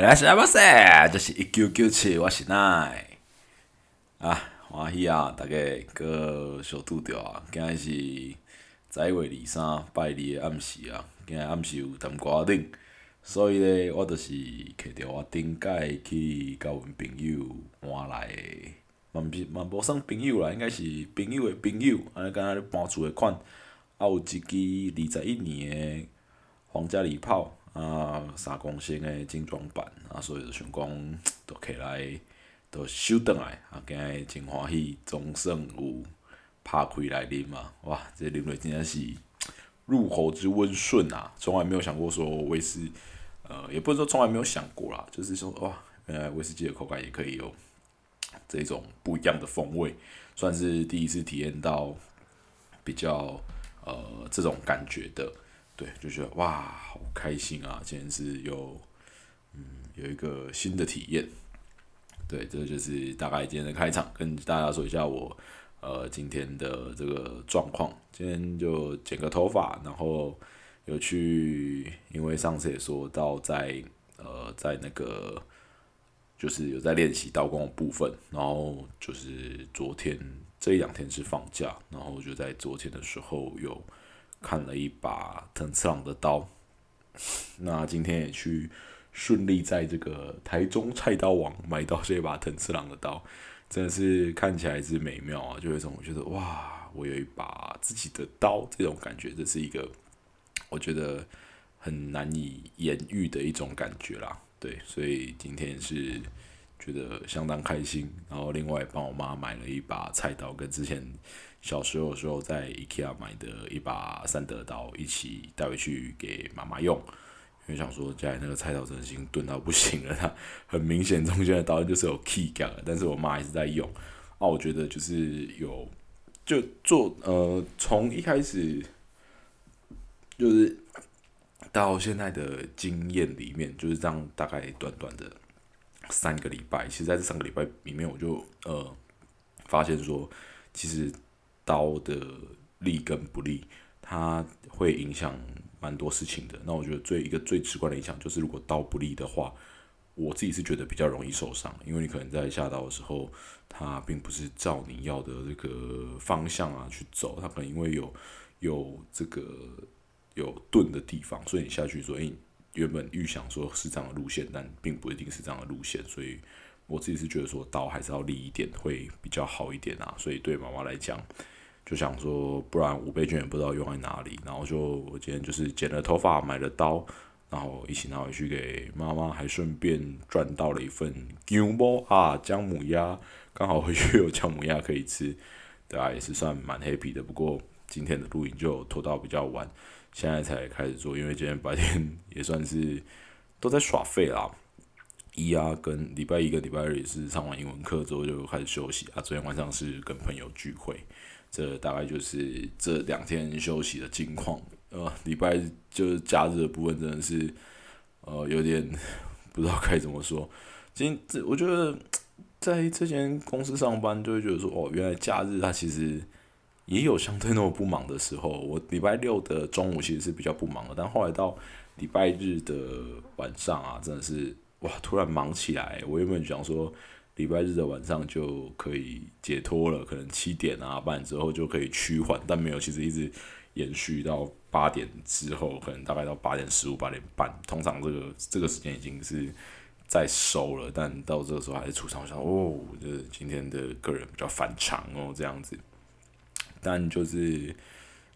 来是阿巴塞，这是一九九七，我是奈啊，欢喜啊，大家个小拄着啊，今日是十一月二三拜二的暗时啊，今日暗时有淡瓜顶，所以咧，我就是摕着我顶届去甲阮朋友换来的，嘛毋是嘛无算朋友啦，应该是朋友的朋友，安尼敢若咧搬厝的款，啊有一支二十一年的皇家礼炮。啊，三公升诶精装版，啊，所以就想讲，都起来，都收倒来，啊，今日真欢喜，总算有拍开来啉嘛，哇，这啉落真正是入喉之温顺啊，从来没有想过说威士，呃，也不是说从来没有想过啦，就是说哇，原来威士忌的口感也可以有这种不一样的风味，算是第一次体验到比较呃这种感觉的。对，就觉得哇，开心啊！今天是有，嗯，有一个新的体验。对，这就是大概今天的开场，跟大家说一下我呃今天的这个状况。今天就剪个头发，然后有去，因为上次也说到在呃在那个就是有在练习刀工的部分，然后就是昨天这一两天是放假，然后就在昨天的时候有。看了一把藤次郎的刀，那今天也去顺利在这个台中菜刀网买到这把藤次郎的刀，真的是看起来是美妙啊！就有一种我觉得哇，我有一把自己的刀这种感觉，这是一个我觉得很难以言喻的一种感觉啦。对，所以今天是觉得相当开心，然后另外帮我妈买了一把菜刀，跟之前。小时候的时候，在 IKEA 买的一把三德刀，一起带回去给妈妈用。因为想说家里那个菜刀真的已经钝到不行了，它很明显中间的刀就是有 key 感但是我妈还是在用。啊我觉得就是有，就做呃，从一开始就是到现在的经验里面，就是这样大概短短的三个礼拜。其实在这三个礼拜里面，我就呃发现说，其实。刀的利跟不利，它会影响蛮多事情的。那我觉得最一个最直观的影响就是，如果刀不利的话，我自己是觉得比较容易受伤，因为你可能在下刀的时候，它并不是照你要的这个方向啊去走，它可能因为有有这个有钝的地方，所以你下去说，诶，原本预想说是这样的路线，但并不一定是这样的路线，所以我自己是觉得说刀还是要利一点会比较好一点啊。所以对妈妈来讲。就想说，不然五倍券也不知道用在哪里，然后就我今天就是剪了头发，买了刀，然后一起拿回去给妈妈，还顺便赚到了一份姜母啊姜母鸭，刚好回去有姜母鸭可以吃，对啊，也是算蛮 happy 的。不过今天的录影就拖到比较晚，现在才开始做，因为今天白天也算是都在耍废啦。一啊，跟礼拜一跟礼拜二也是上完英文课之后就开始休息啊，昨天晚上是跟朋友聚会。这大概就是这两天休息的近况。呃，礼拜就是假日的部分，真的是呃有点不知道该怎么说。今这我觉得在这间公司上班，就会觉得说，哦，原来假日它其实也有相对那么不忙的时候。我礼拜六的中午其实是比较不忙的，但后来到礼拜日的晚上啊，真的是哇，突然忙起来。我原本想说。礼拜日的晚上就可以解脱了，可能七点啊半之后就可以趋缓，但没有，其实一直延续到八点之后，可能大概到八点十五、八点半，通常这个这个时间已经是在收了，但到这个时候还是出场。我想，哦，就是今天的个人比较反常哦，这样子，但就是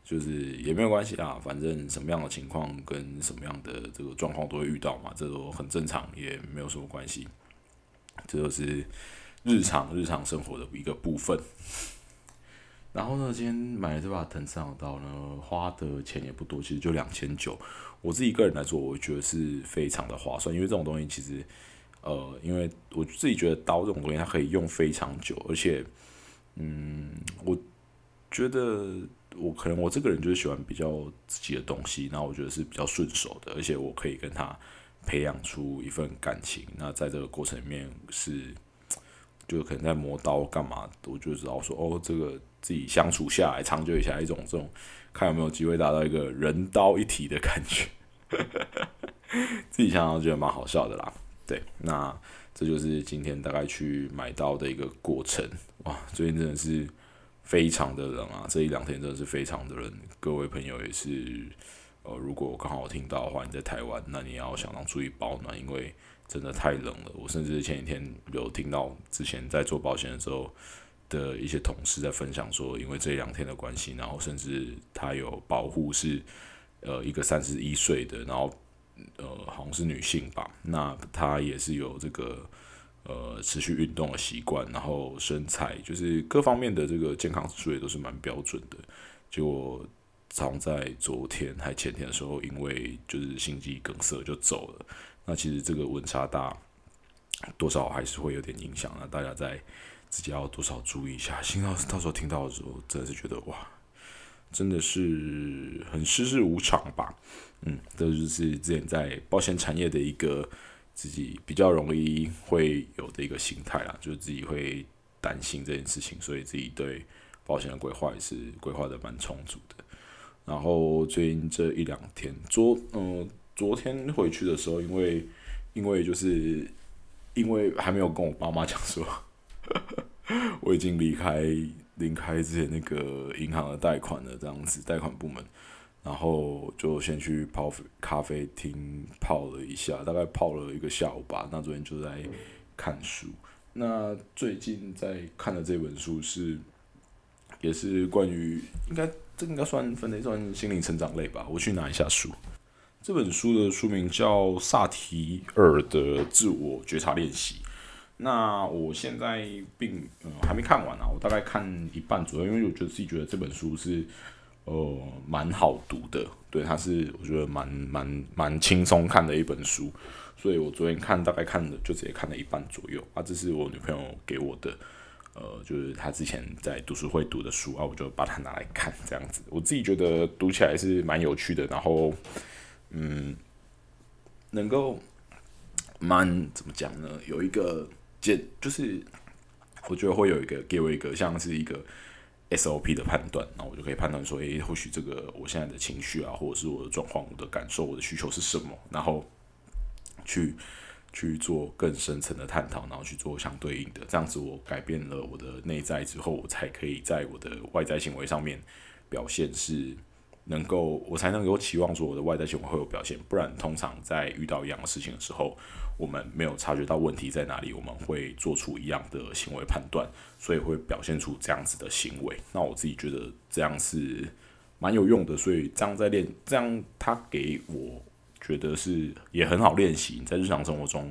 就是也没有关系啊，反正什么样的情况跟什么样的这个状况都会遇到嘛，这都很正常，也没有什么关系。这就是日常日常生活的一个部分。然后呢，今天买了这把藤上刀呢，花的钱也不多，其实就两千九。我自己个人来说，我觉得是非常的划算，因为这种东西其实，呃，因为我自己觉得刀这种东西它可以用非常久，而且，嗯，我觉得我可能我这个人就是喜欢比较自己的东西，那我觉得是比较顺手的，而且我可以跟他。培养出一份感情，那在这个过程里面是，就可能在磨刀干嘛，我就知道说哦，这个自己相处下来，长久下一种这种，看有没有机会达到一个人刀一体的感觉，自己想想觉得蛮好笑的啦。对，那这就是今天大概去买到的一个过程。哇，最近真的是非常的冷啊，这一两天真的是非常的冷。各位朋友也是，呃，如果刚好听到的话，你在台湾，那你要想要注意保暖，因为真的太冷了。我甚至前几天有听到之前在做保险的时候的一些同事在分享说，因为这两天的关系，然后甚至他有保护是呃一个三十一岁的，然后呃好像是女性吧，那她也是有这个呃持续运动的习惯，然后身材就是各方面的这个健康指数也都是蛮标准的，结果。常在昨天还前天的时候，因为就是心肌梗塞就走了。那其实这个温差大，多少还是会有点影响啊。大家在自己要多少注意一下。幸好到时候听到的时候，真的是觉得哇，真的是很世事无常吧。嗯，这就是之前在保险产业的一个自己比较容易会有的一个心态啦，就是自己会担心这件事情，所以自己对保险的规划也是规划的蛮充足的。然后最近这一两天，昨嗯昨天回去的时候，因为因为就是因为还没有跟我爸妈讲说，我已经离开离开之前那个银行的贷款了，这样子贷款部门，然后就先去泡咖啡厅泡了一下，大概泡了一个下午吧。那昨天就在看书，那最近在看的这本书是。也是关于应该这应该算分类算心灵成长类吧。我去拿一下书，这本书的书名叫萨提尔的自我觉察练习。那我现在并嗯还没看完啊，我大概看一半左右，因为我觉得自己觉得这本书是呃蛮好读的，对，它是我觉得蛮蛮蛮轻松看的一本书，所以我昨天看大概看了就直接看了一半左右啊，这是我女朋友给我的。呃，就是她之前在读书会读的书啊，我就把它拿来看，这样子，我自己觉得读起来是蛮有趣的，然后，嗯，能够蛮怎么讲呢？有一个简，就是我觉得会有一个给我一个像是一个 SOP 的判断，那我就可以判断说，诶，或许这个我现在的情绪啊，或者是我的状况、我的感受、我的需求是什么，然后去。去做更深层的探讨，然后去做相对应的，这样子我改变了我的内在之后，我才可以在我的外在行为上面表现是能够，我才能够期望说我的外在行为会有表现。不然，通常在遇到一样的事情的时候，我们没有察觉到问题在哪里，我们会做出一样的行为判断，所以会表现出这样子的行为。那我自己觉得这样是蛮有用的，所以这样在练，这样他给我。觉得是也很好练习，在日常生活中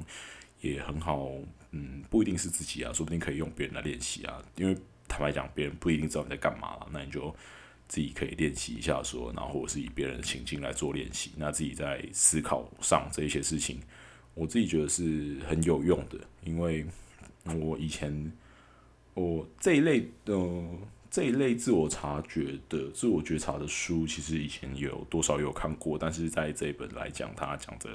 也很好，嗯，不一定是自己啊，说不定可以用别人来练习啊。因为坦白讲，别人不一定知道你在干嘛了，那你就自己可以练习一下，说，然后或是以别人的情境来做练习，那自己在思考上这一些事情，我自己觉得是很有用的，因为我以前我这一类的。这一类自我察觉的自我觉察的书，其实以前有多少有看过，但是在这一本来讲，他讲的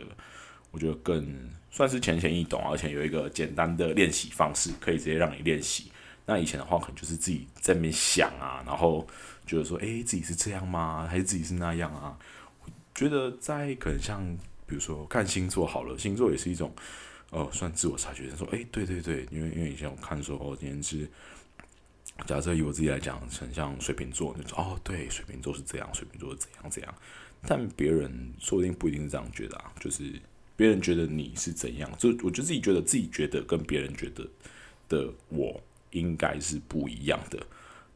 我觉得更算是浅显易懂，而且有一个简单的练习方式，可以直接让你练习。那以前的话，可能就是自己在那边想啊，然后觉得说，诶，自己是这样吗？还是自己是那样啊？我觉得在可能像比如说看星座好了，星座也是一种哦，算自我察觉。说，诶，对对对，因为因为以前我看说，哦，今天是。假设以我自己来讲，很像水瓶座，你说哦，对，水瓶座是这样，水瓶座是怎样怎样，但别人说不定不一定是这样觉得啊，就是别人觉得你是怎样，就我就自己觉得自己觉得跟别人觉得的我应该是不一样的，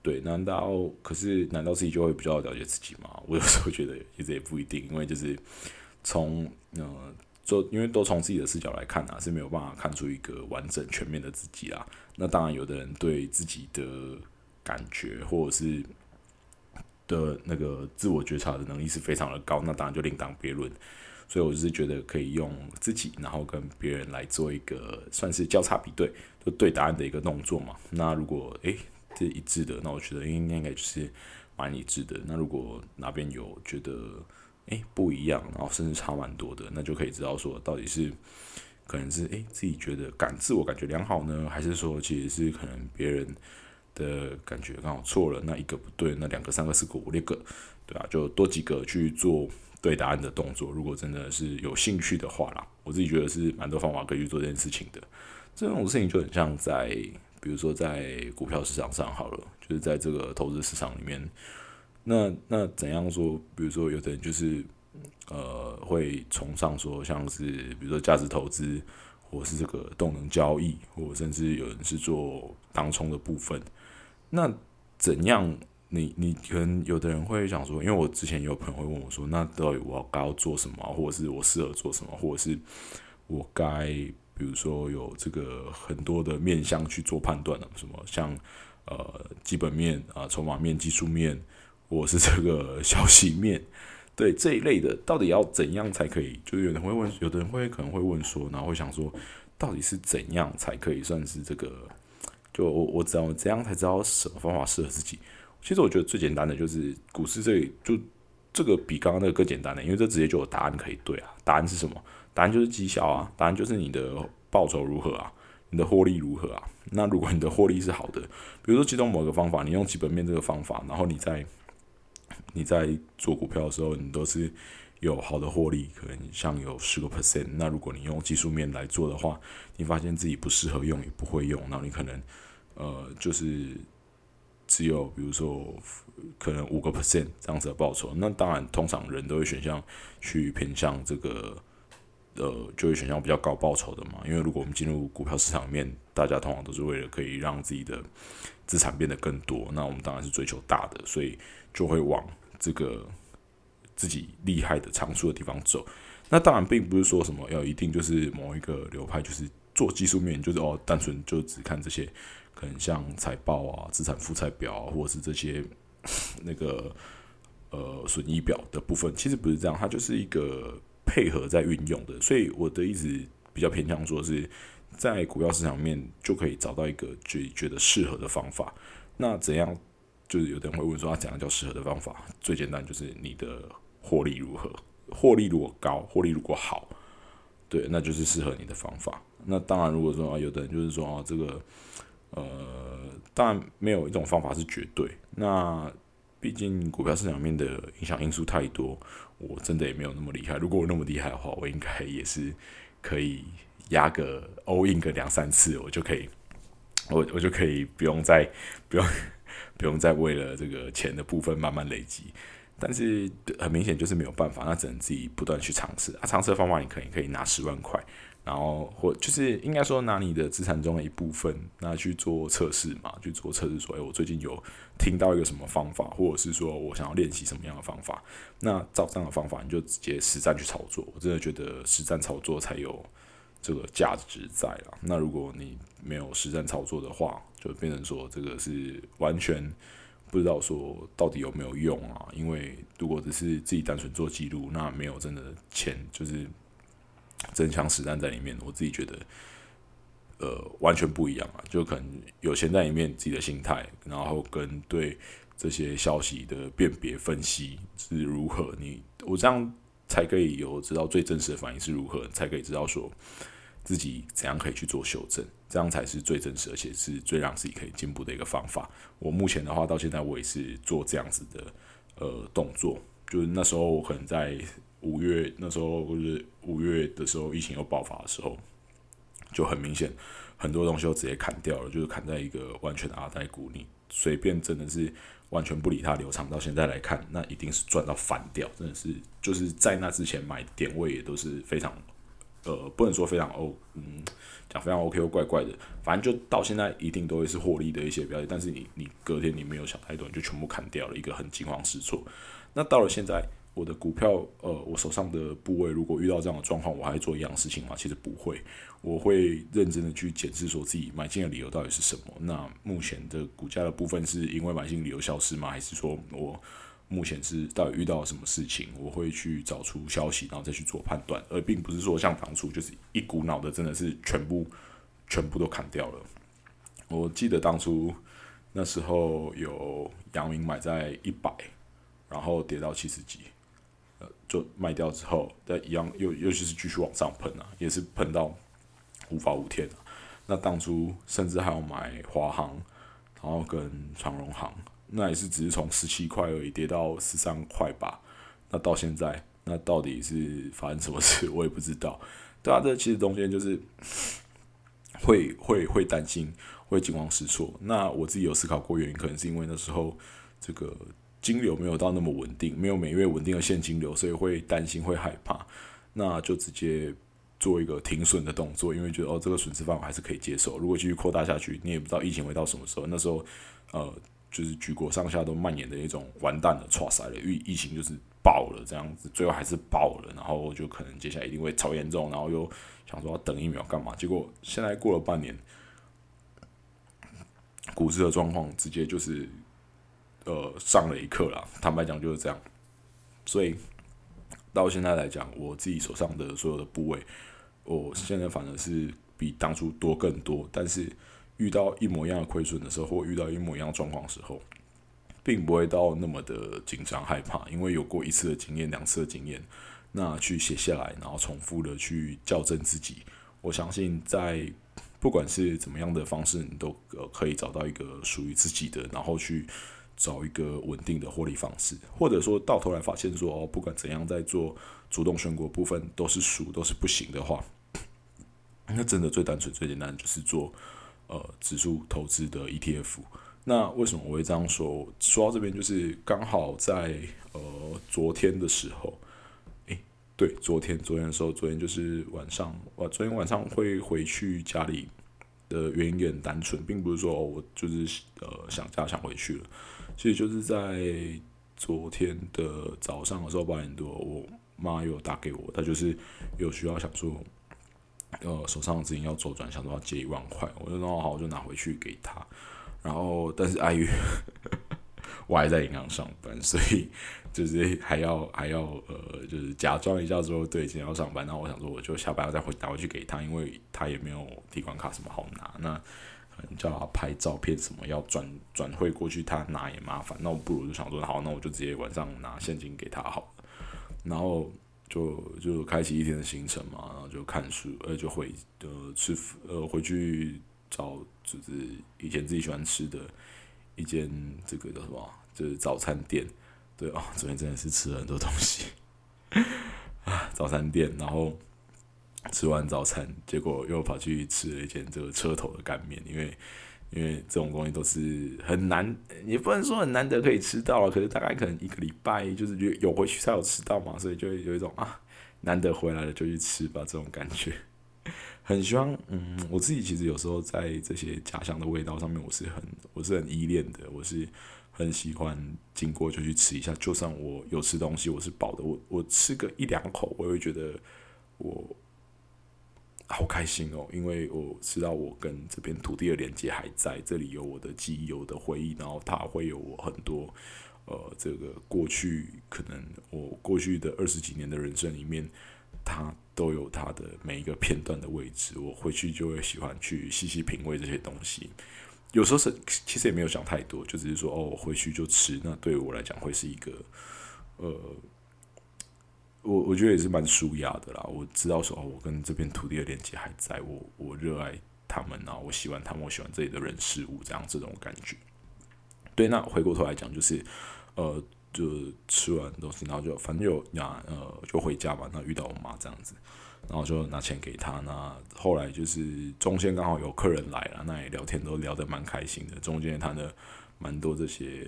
对，难道可是难道自己就会比较了解自己吗？我有时候觉得其实也不一定，因为就是从呃。就因为都从自己的视角来看啊，是没有办法看出一个完整全面的自己啊。那当然，有的人对自己的感觉或者是的那个自我觉察的能力是非常的高，那当然就另当别论。所以我就是觉得可以用自己，然后跟别人来做一个算是交叉比对，就对答案的一个动作嘛。那如果诶这一致的，那我觉得应该应该就是蛮一致的。那如果哪边有觉得，诶，不一样，然后甚至差蛮多的，那就可以知道说到底是可能是诶自己觉得感自我感觉良好呢，还是说其实是可能别人的感觉刚好错了，那一个不对，那两个、三个、四个、五六个，对啊，就多几个去做对答案的动作。如果真的是有兴趣的话啦，我自己觉得是蛮多方法可以去做这件事情的。这种事情就很像在，比如说在股票市场上好了，就是在这个投资市场里面，那那怎样说？比如说有的人就是呃会崇尚说，像是比如说价值投资，或是这个动能交易，或甚至有人是做当冲的部分。那怎样？你你可能有的人会想说，因为我之前有朋友会问我说，那到底我该要做什么，或者是我适合做什么，或者是我该比如说有这个很多的面向去做判断的，什么像呃基本面啊、筹码面、技术面，或者是这个 消息面，对这一类的，到底要怎样才可以？就有人会问，有的人会可能会问说，然后会想说，到底是怎样才可以算是这个？就我我知道怎样才知道什么方法适合自己。其实我觉得最简单的就是股市这里就这个比刚刚那个更简单的，因为这直接就有答案可以对啊。答案是什么？答案就是绩效啊，答案就是你的报酬如何啊，你的获利如何啊。那如果你的获利是好的，比如说其中某个方法，你用基本面这个方法，然后你在你在做股票的时候，你都是有好的获利，可能像有十个 percent。那如果你用技术面来做的话，你发现自己不适合用，也不会用，那你可能呃就是。只有比如说可能五个 percent 这样子的报酬，那当然通常人都会选项去偏向这个，呃，就会选项比较高报酬的嘛。因为如果我们进入股票市场里面，大家通常都是为了可以让自己的资产变得更多，那我们当然是追求大的，所以就会往这个自己厉害的长处的地方走。那当然并不是说什么要一定就是某一个流派，就是做技术面，就是哦，单纯就只看这些。很像财报啊、资产负债表啊，或者是这些 那个呃损益表的部分，其实不是这样，它就是一个配合在运用的。所以我的意思比较偏向说是在股票市场面就可以找到一个最觉得适合的方法。那怎样？就是有的人会问说，他，怎样叫适合的方法？最简单就是你的获利如何？获利如果高，获利如果好，对，那就是适合你的方法。那当然，如果说啊，有的人就是说啊，这个。呃，当然没有一种方法是绝对。那毕竟股票市场面的影响因素太多，我真的也没有那么厉害。如果我那么厉害的话，我应该也是可以压个 all in 个两三次，我就可以，我我就可以不用再不用不用再为了这个钱的部分慢慢累积。但是很明显就是没有办法，那只能自己不断去尝试。啊，尝试的方法你可以可以拿十万块。然后或就是应该说拿你的资产中的一部分拿去做测试嘛，去做测试说，哎，我最近有听到一个什么方法，或者是说我想要练习什么样的方法，那照这样的方法你就直接实战去操作。我真的觉得实战操作才有这个价值在啊。那如果你没有实战操作的话，就变成说这个是完全不知道说到底有没有用啊。因为如果只是自己单纯做记录，那没有真的钱就是。真枪实弹在里面，我自己觉得，呃，完全不一样啊！就可能有钱在里面，自己的心态，然后跟对这些消息的辨别分析是如何，你我这样才可以有知道最真实的反应是如何，才可以知道说自己怎样可以去做修正，这样才是最真实，而且是最让自己可以进步的一个方法。我目前的话，到现在我也是做这样子的呃动作，就是那时候我可能在。五月那时候，或是五月的时候，疫情又爆发的时候，就很明显，很多东西都直接砍掉了，就是砍在一个完全的阿呆股，你随便真的是完全不理它，流畅到现在来看，那一定是赚到翻掉，真的是就是在那之前买点位也都是非常，呃，不能说非常 O，嗯，讲非常 OK 又怪怪的，反正就到现在一定都会是获利的一些标的，但是你你隔天你没有想太多，你就全部砍掉了，一个很惊慌失措。那到了现在。我的股票，呃，我手上的部位，如果遇到这样的状况，我还做一样事情吗？其实不会，我会认真的去检视，说自己买进的理由到底是什么。那目前的股价的部分，是因为买进理由消失吗？还是说我目前是到底遇到了什么事情？我会去找出消息，然后再去做判断，而并不是说像当初就是一股脑的，真的是全部全部都砍掉了。我记得当初那时候有阳明买在一百，然后跌到七十几。就卖掉之后，再一样又尤其是继续往上喷啊，也是喷到无法无天啊。那当初甚至还要买华航，然后跟长荣航，那也是只是从十七块而已跌到十三块吧。那到现在那到底是发生什么事，我也不知道。对啊，这其实中间就是 会会会担心，会惊慌失措。那我自己有思考过原因，可能是因为那时候这个金流没有到那么稳定，没有每月稳定的现金流，所以会担心会害怕，那就直接。做一个停损的动作，因为觉得哦，这个损失范围还是可以接受。如果继续扩大下去，你也不知道疫情会到什么时候。那时候，呃，就是举国上下都蔓延的一种完蛋了、垮塞了，疫疫情就是爆了这样子，最后还是爆了。然后就可能接下来一定会超严重，然后又想说要等疫苗干嘛？结果现在过了半年，股市的状况直接就是呃上了一课了。坦白讲就是这样。所以到现在来讲，我自己手上的所有的部位。我现在反而是比当初多更多，但是遇到一模一样的亏损的时候，或遇到一模一样的状况的时候，并不会到那么的紧张害怕，因为有过一次的经验、两次的经验，那去写下来，然后重复的去校正自己，我相信在不管是怎么样的方式，你都呃可以找到一个属于自己的，然后去找一个稳定的获利方式，或者说到头来发现说哦，不管怎样在做。主动选股部分都是输，都是不行的话，那真的最单纯、最简单就是做呃指数投资的 ETF。那为什么我会这样说？说到这边，就是刚好在呃昨天的时候，诶，对，昨天昨天的时候，昨天就是晚上，我昨天晚上会回去家里的原因也很单纯，并不是说我就是呃想家想回去了，其实就是在昨天的早上的时候八点多我。妈又打给我，她就是有需要想说，呃，手上的资金要周转，想说要借一万块，我就说好，我就拿回去给她。然后，但是碍于 我还在银行上班，所以就是还要还要呃，就是假装一下说对，今天要上班。然后我想说，我就下班再回打回去给他，因为他也没有提款卡什么好拿，那叫他拍照片什么要转转汇过去，他拿也麻烦。那我不如就想说，好，那我就直接晚上拿现金给他好了。然后就就开启一天的行程嘛，然后就看书，呃，就回呃吃呃回去找就是以前自己喜欢吃的一间这个叫什么，就是早餐店。对哦，昨天真的是吃了很多东西啊，早餐店，然后吃完早餐，结果又跑去吃了一间这个车头的干面，因为。因为这种东西都是很难，也不能说很难得可以吃到，可是大概可能一个礼拜就是有有回去才有吃到嘛，所以就有一种啊难得回来了就去吃吧这种感觉。很希望，嗯，我自己其实有时候在这些家乡的味道上面，我是很我是很依恋的，我是很喜欢经过就去吃一下，就算我有吃东西，我是饱的，我我吃个一两口，我会觉得我。好开心哦，因为我知道我跟这片土地的连接还在这里，有我的记忆，有的回忆，然后它会有我很多，呃，这个过去可能我过去的二十几年的人生里面，它都有它的每一个片段的位置。我回去就会喜欢去细细品味这些东西。有时候是其实也没有想太多，就只是说哦，回去就吃。那对我来讲会是一个，呃。我我觉得也是蛮舒压的啦。我知道说哦，我跟这片土地的连接还在，我我热爱他们啊，我喜欢他们，我喜欢这里的人事物，这样这种感觉。对，那回过头来讲，就是呃，就吃完东西，然后就反正就拿呃就回家嘛。那遇到我妈这样子，然后就拿钱给她。那后来就是中间刚好有客人来了，那也聊天都聊得蛮开心的。中间谈的蛮多这些，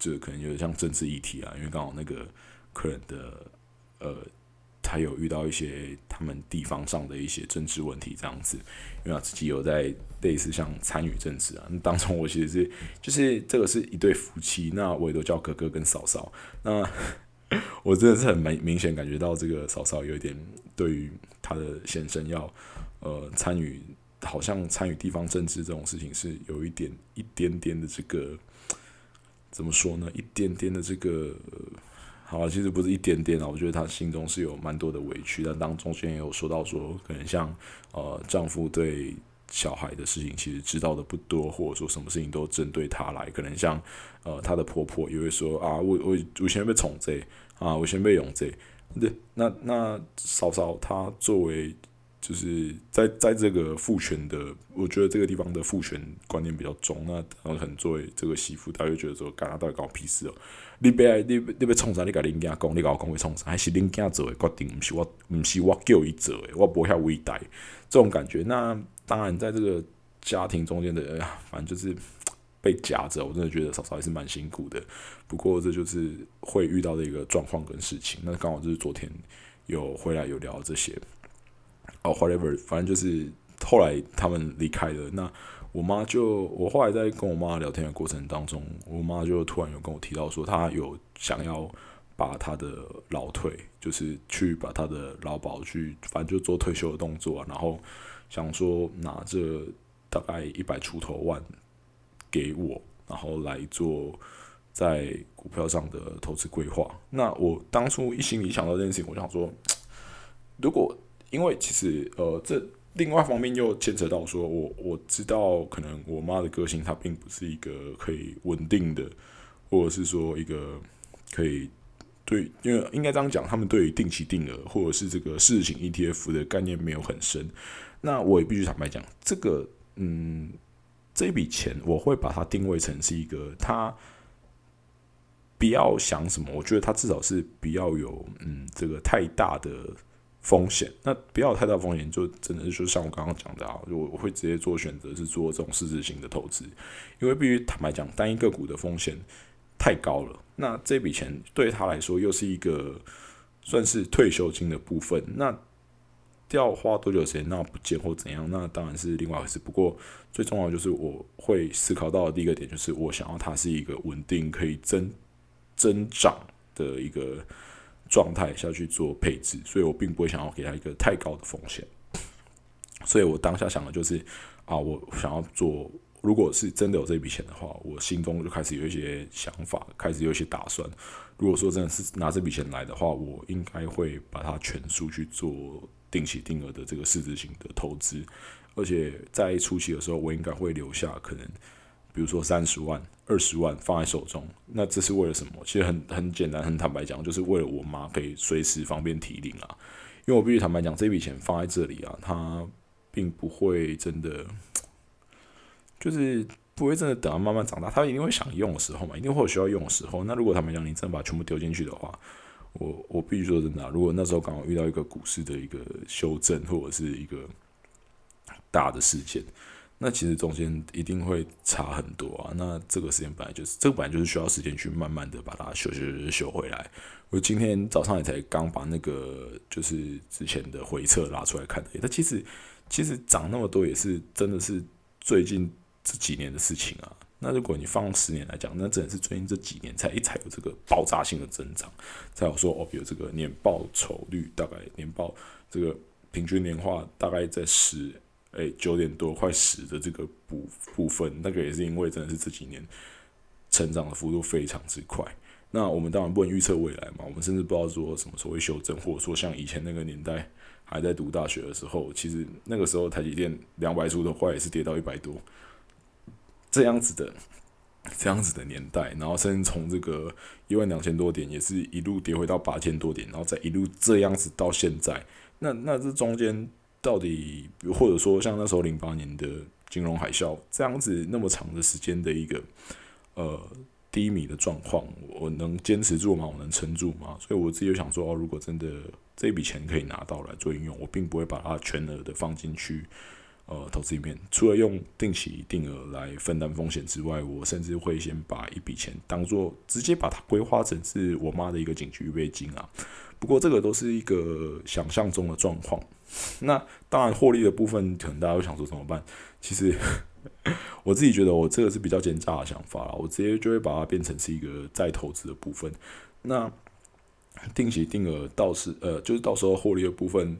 就可能有点像政治议题啊，因为刚好那个客人的。呃，他有遇到一些他们地方上的一些政治问题，这样子，因为他自己有在类似像参与政治啊。那当中我其实是就是这个是一对夫妻，那我也都叫哥哥跟嫂嫂。那 我真的是很明明显感觉到这个嫂嫂有一点对于他的先生要呃参与，好像参与地方政治这种事情是有一点一点点的这个怎么说呢？一点点的这个。好，其实不是一点点啊，我觉得她心中是有蛮多的委屈，但当中间也有说到说，可能像呃丈夫对小孩的事情，其实知道的不多，或者说什么事情都针对她来，可能像呃她的婆婆也会说啊，我我我先被宠这啊，我先被养这，那，那那嫂嫂她作为就是在在这个父权的，我觉得这个地方的父权观念比较重。那可能作为这个媳妇，大家觉得说，干他到底搞屁事哦？你别你你别冲啥？你甲恁囝讲，你甲我讲会冲啥？还是恁囝做的决定？毋是我，毋是我叫伊做的，我无遐伟大。这种感觉，那当然在这个家庭中间的，哎呀，反正就是被夹着。我真的觉得嫂嫂还是蛮辛苦的。不过这就是会遇到的一个状况跟事情。那刚好就是昨天有回来有聊这些。哦，whatever，反正就是后来他们离开了。那我妈就，我后来在跟我妈聊天的过程当中，我妈就突然有跟我提到说，她有想要把她的老退，就是去把她的劳保去，反正就做退休的动作，然后想说拿着大概一百出头万给我，然后来做在股票上的投资规划。那我当初一心里想到这件事情，我想说，如果因为其实，呃，这另外一方面又牵扯到说，我我知道可能我妈的个性，她并不是一个可以稳定的，或者是说一个可以对，因为应该这样讲，他们对于定期定额或者是这个事情 ETF 的概念没有很深。那我也必须坦白讲，这个嗯，这笔钱我会把它定位成是一个，他不要想什么，我觉得他至少是不要有嗯这个太大的。风险，那不要太大风险，就真的是就像我刚刚讲的啊，我我会直接做选择是做这种市值型的投资，因为必须坦白讲，单一个股的风险太高了。那这笔钱对他来说又是一个算是退休金的部分，那要花多久时间那不见或怎样，那当然是另外一回事。不过最重要就是我会思考到的第一个点，就是我想要它是一个稳定可以增增长的一个。状态下去做配置，所以我并不会想要给他一个太高的风险。所以我当下想的就是啊，我想要做，如果是真的有这笔钱的话，我心中就开始有一些想法，开始有一些打算。如果说真的是拿这笔钱来的话，我应该会把它全数去做定期定额的这个市值型的投资，而且在初期的时候，我应该会留下可能。比如说三十万、二十万放在手中，那这是为了什么？其实很很简单，很坦白讲，就是为了我妈可以随时方便提领啊。因为我必须坦白讲，这笔钱放在这里啊，它并不会真的，就是不会真的等到慢慢长大，他一定会想用的时候嘛，一定会有需要用的时候。那如果他们讲你真的把全部丢进去的话，我我必须说真的，如果那时候刚好遇到一个股市的一个修正或者是一个大的事件。那其实中间一定会差很多啊。那这个时间本来就是，这个本来就是需要时间去慢慢的把它修修修修回来。我今天早上也才刚把那个就是之前的回测拉出来看的。它其实其实涨那么多也是真的是最近这几年的事情啊。那如果你放十年来讲，那真的是最近这几年才才有这个爆炸性的增长，才有说哦，比如这个年报酬率大概年报这个平均年化大概在十。哎，九点多快十的这个部部分，那个也是因为真的是这几年成长的幅度非常之快。那我们当然不能预测未来嘛，我们甚至不知道说什么时候会修正，或者说像以前那个年代还在读大学的时候，其实那个时候台积电两百出的话也是跌到一百多，这样子的这样子的年代，然后甚至从这个一万两千多点，也是一路跌回到八千多点，然后再一路这样子到现在，那那这中间。到底，或者说像那时候零八年的金融海啸这样子那么长的时间的一个呃低迷的状况，我能坚持住吗？我能撑住吗？所以我自己就想说，哦，如果真的这笔钱可以拿到来做应用，我并不会把它全额的放进去呃投资里面，除了用定期定额来分担风险之外，我甚至会先把一笔钱当做直接把它规划成是我妈的一个紧急预备金啊。不过这个都是一个想象中的状况。那当然，获利的部分可能大家会想说怎么办？其实 我自己觉得，我这个是比较奸诈的想法啦。我直接就会把它变成是一个再投资的部分。那定期定额到时呃，就是到时候获利的部分，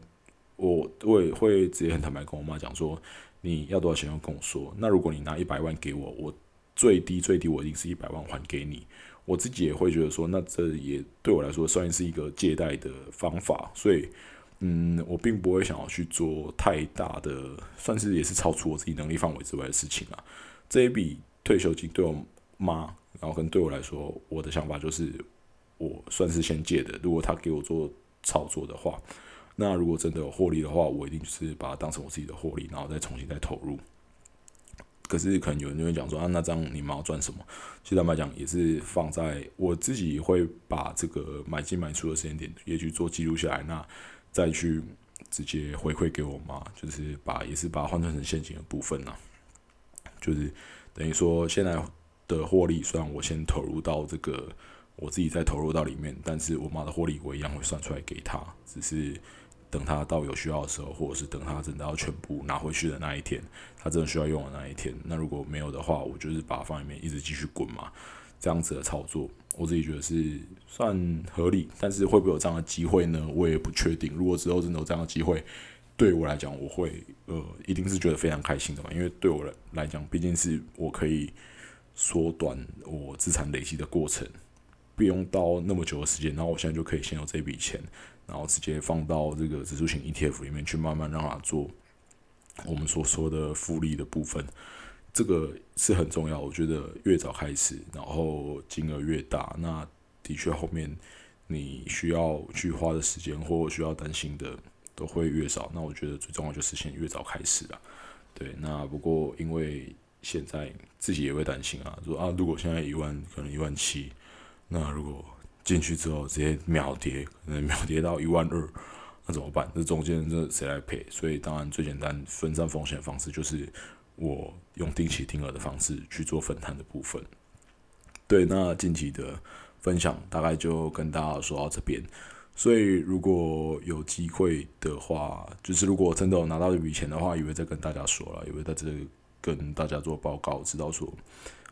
我我也会直接很坦白跟我妈讲说，你要多少钱要跟我说。那如果你拿一百万给我，我最低最低我一定是一百万还给你。我自己也会觉得说，那这也对我来说算是一个借贷的方法，所以。嗯，我并不会想要去做太大的，算是也是超出我自己能力范围之外的事情啊。这一笔退休金对我妈，然后跟对我来说，我的想法就是，我算是先借的。如果他给我做操作的话，那如果真的有获利的话，我一定就是把它当成我自己的获利，然后再重新再投入。可是可能有人就会讲说啊，那这样你们要赚什么？其实坦白讲，也是放在我自己会把这个买进买出的时间点也去做记录下来，那再去直接回馈给我妈，就是把也是把它换算成现金的部分呐。就是等于说现在的获利，虽然我先投入到这个我自己再投入到里面，但是我妈的获利我一样会算出来给她，只是。等他到有需要的时候，或者是等他真的要全部拿回去的那一天，他真的需要用的那一天，那如果没有的话，我就是把放里面一直继续滚嘛。这样子的操作，我自己觉得是算合理。但是会不会有这样的机会呢？我也不确定。如果之后真的有这样的机会，对我来讲，我会呃，一定是觉得非常开心的嘛。因为对我来来讲，毕竟是我可以缩短我资产累积的过程，不用到那么久的时间，然后我现在就可以先有这笔钱。然后直接放到这个指数型 ETF 里面去，慢慢让它做我们所说的复利的部分，这个是很重要。我觉得越早开始，然后金额越大，那的确后面你需要去花的时间或需要担心的都会越少。那我觉得最重要就是先越早开始啊。对，那不过因为现在自己也会担心啊，说啊，如果现在一万可能一万七，那如果进去之后直接秒跌，可能秒跌到一万二，那怎么办？这中间这谁来赔？所以当然最简单分散风险的方式就是我用定期定额的方式去做分摊的部分。对，那近期的分享大概就跟大家说到这边。所以如果有机会的话，就是如果真的有拿到一笔钱的话，也会再跟大家说了，也会在这跟大家做报告，知道说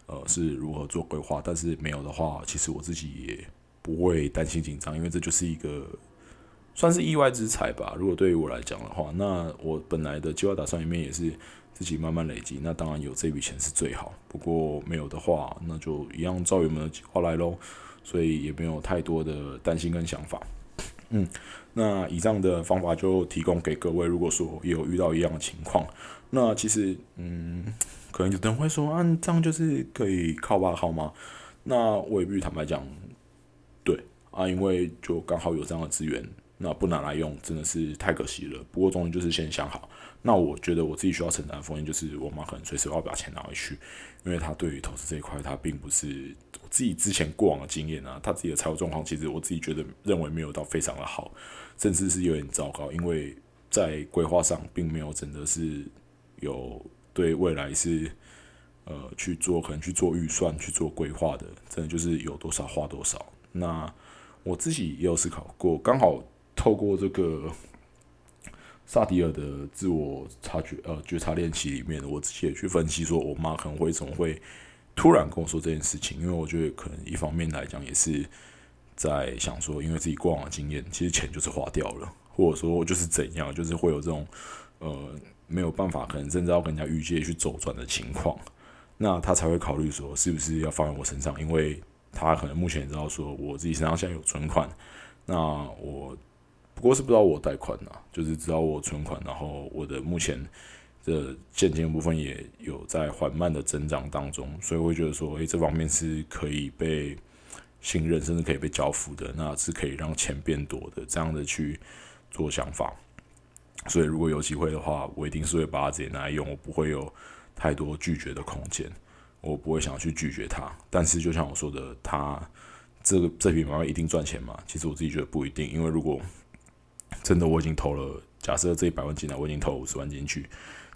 呃是如何做规划。但是没有的话，其实我自己也。不会担心紧张，因为这就是一个算是意外之财吧。如果对于我来讲的话，那我本来的计划打算里面也是自己慢慢累积。那当然有这笔钱是最好，不过没有的话，那就一样照原本的计划来喽。所以也没有太多的担心跟想法。嗯，那以上的方法就提供给各位。如果说有遇到一样的情况，那其实嗯，可能有人会说啊，这样就是可以靠吧好吗？那我也必坦白讲。对啊，因为就刚好有这样的资源，那不拿来用真的是太可惜了。不过终于就是先想好，那我觉得我自己需要承担的风险就是，我妈可能随时要把钱拿回去，因为她对于投资这一块，她并不是我自己之前过往的经验啊，她自己的财务状况其实我自己觉得认为没有到非常的好，甚至是有点糟糕，因为在规划上并没有真的是有对未来是呃去做可能去做预算去做规划的，真的就是有多少花多少那。我自己也有思考过，刚好透过这个萨迪尔的自我察觉呃觉察练习里面，我自己也去分析，说我妈可能会怎么会突然跟我说这件事情，因为我觉得可能一方面来讲也是在想说，因为自己过往的经验，其实钱就是花掉了，或者说就是怎样，就是会有这种呃没有办法，可能甚至要跟人家预借去周转的情况，那他才会考虑说是不是要放在我身上，因为。他可能目前知道说，我自己身上现在有存款，那我不过是不知道我贷款呐，就是知道我存款，然后我的目前的现金部分也有在缓慢的增长当中，所以会觉得说，诶，这方面是可以被信任，甚至可以被交付的，那是可以让钱变多的，这样的去做想法。所以如果有机会的话，我一定是会把它直接拿来用，我不会有太多拒绝的空间。我不会想要去拒绝它，但是就像我说的，它这个这笔买卖一定赚钱嘛？其实我自己觉得不一定，因为如果真的我已经投了，假设这一百万进来，我已经投五十万进去，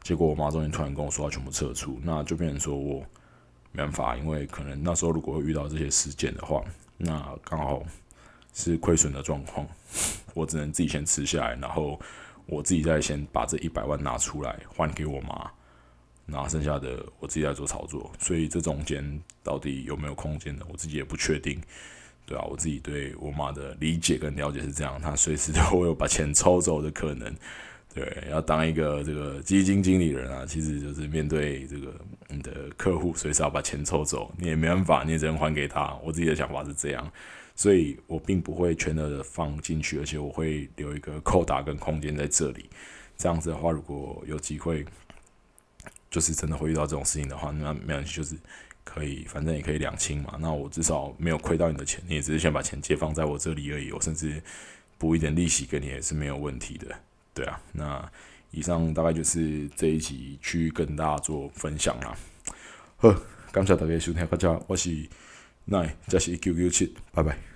结果我妈中间突然跟我说要全部撤出，那就变成说我没办法，因为可能那时候如果遇到这些事件的话，那刚好是亏损的状况，我只能自己先吃下来，然后我自己再先把这一百万拿出来还给我妈。那剩下的我自己在做操作，所以这中间到底有没有空间呢？我自己也不确定，对啊，我自己对我妈的理解跟了解是这样，她随时都会有把钱抽走的可能。对，要当一个这个基金经理人啊，其实就是面对这个你的客户随时要把钱抽走，你也没办法，你也只能还给他。我自己的想法是这样，所以我并不会全额的放进去，而且我会留一个扣打跟空间在这里。这样子的话，如果有机会。就是真的会遇到这种事情的话，那没关系，就是可以，反正也可以两清嘛。那我至少没有亏到你的钱，你也只是想把钱借放在我这里而已。我甚至补一点利息给你也是没有问题的，对啊。那以上大概就是这一集去跟大家做分享啦。好，感谢大家收听，大家我是奈，这是 QQ 七，拜拜。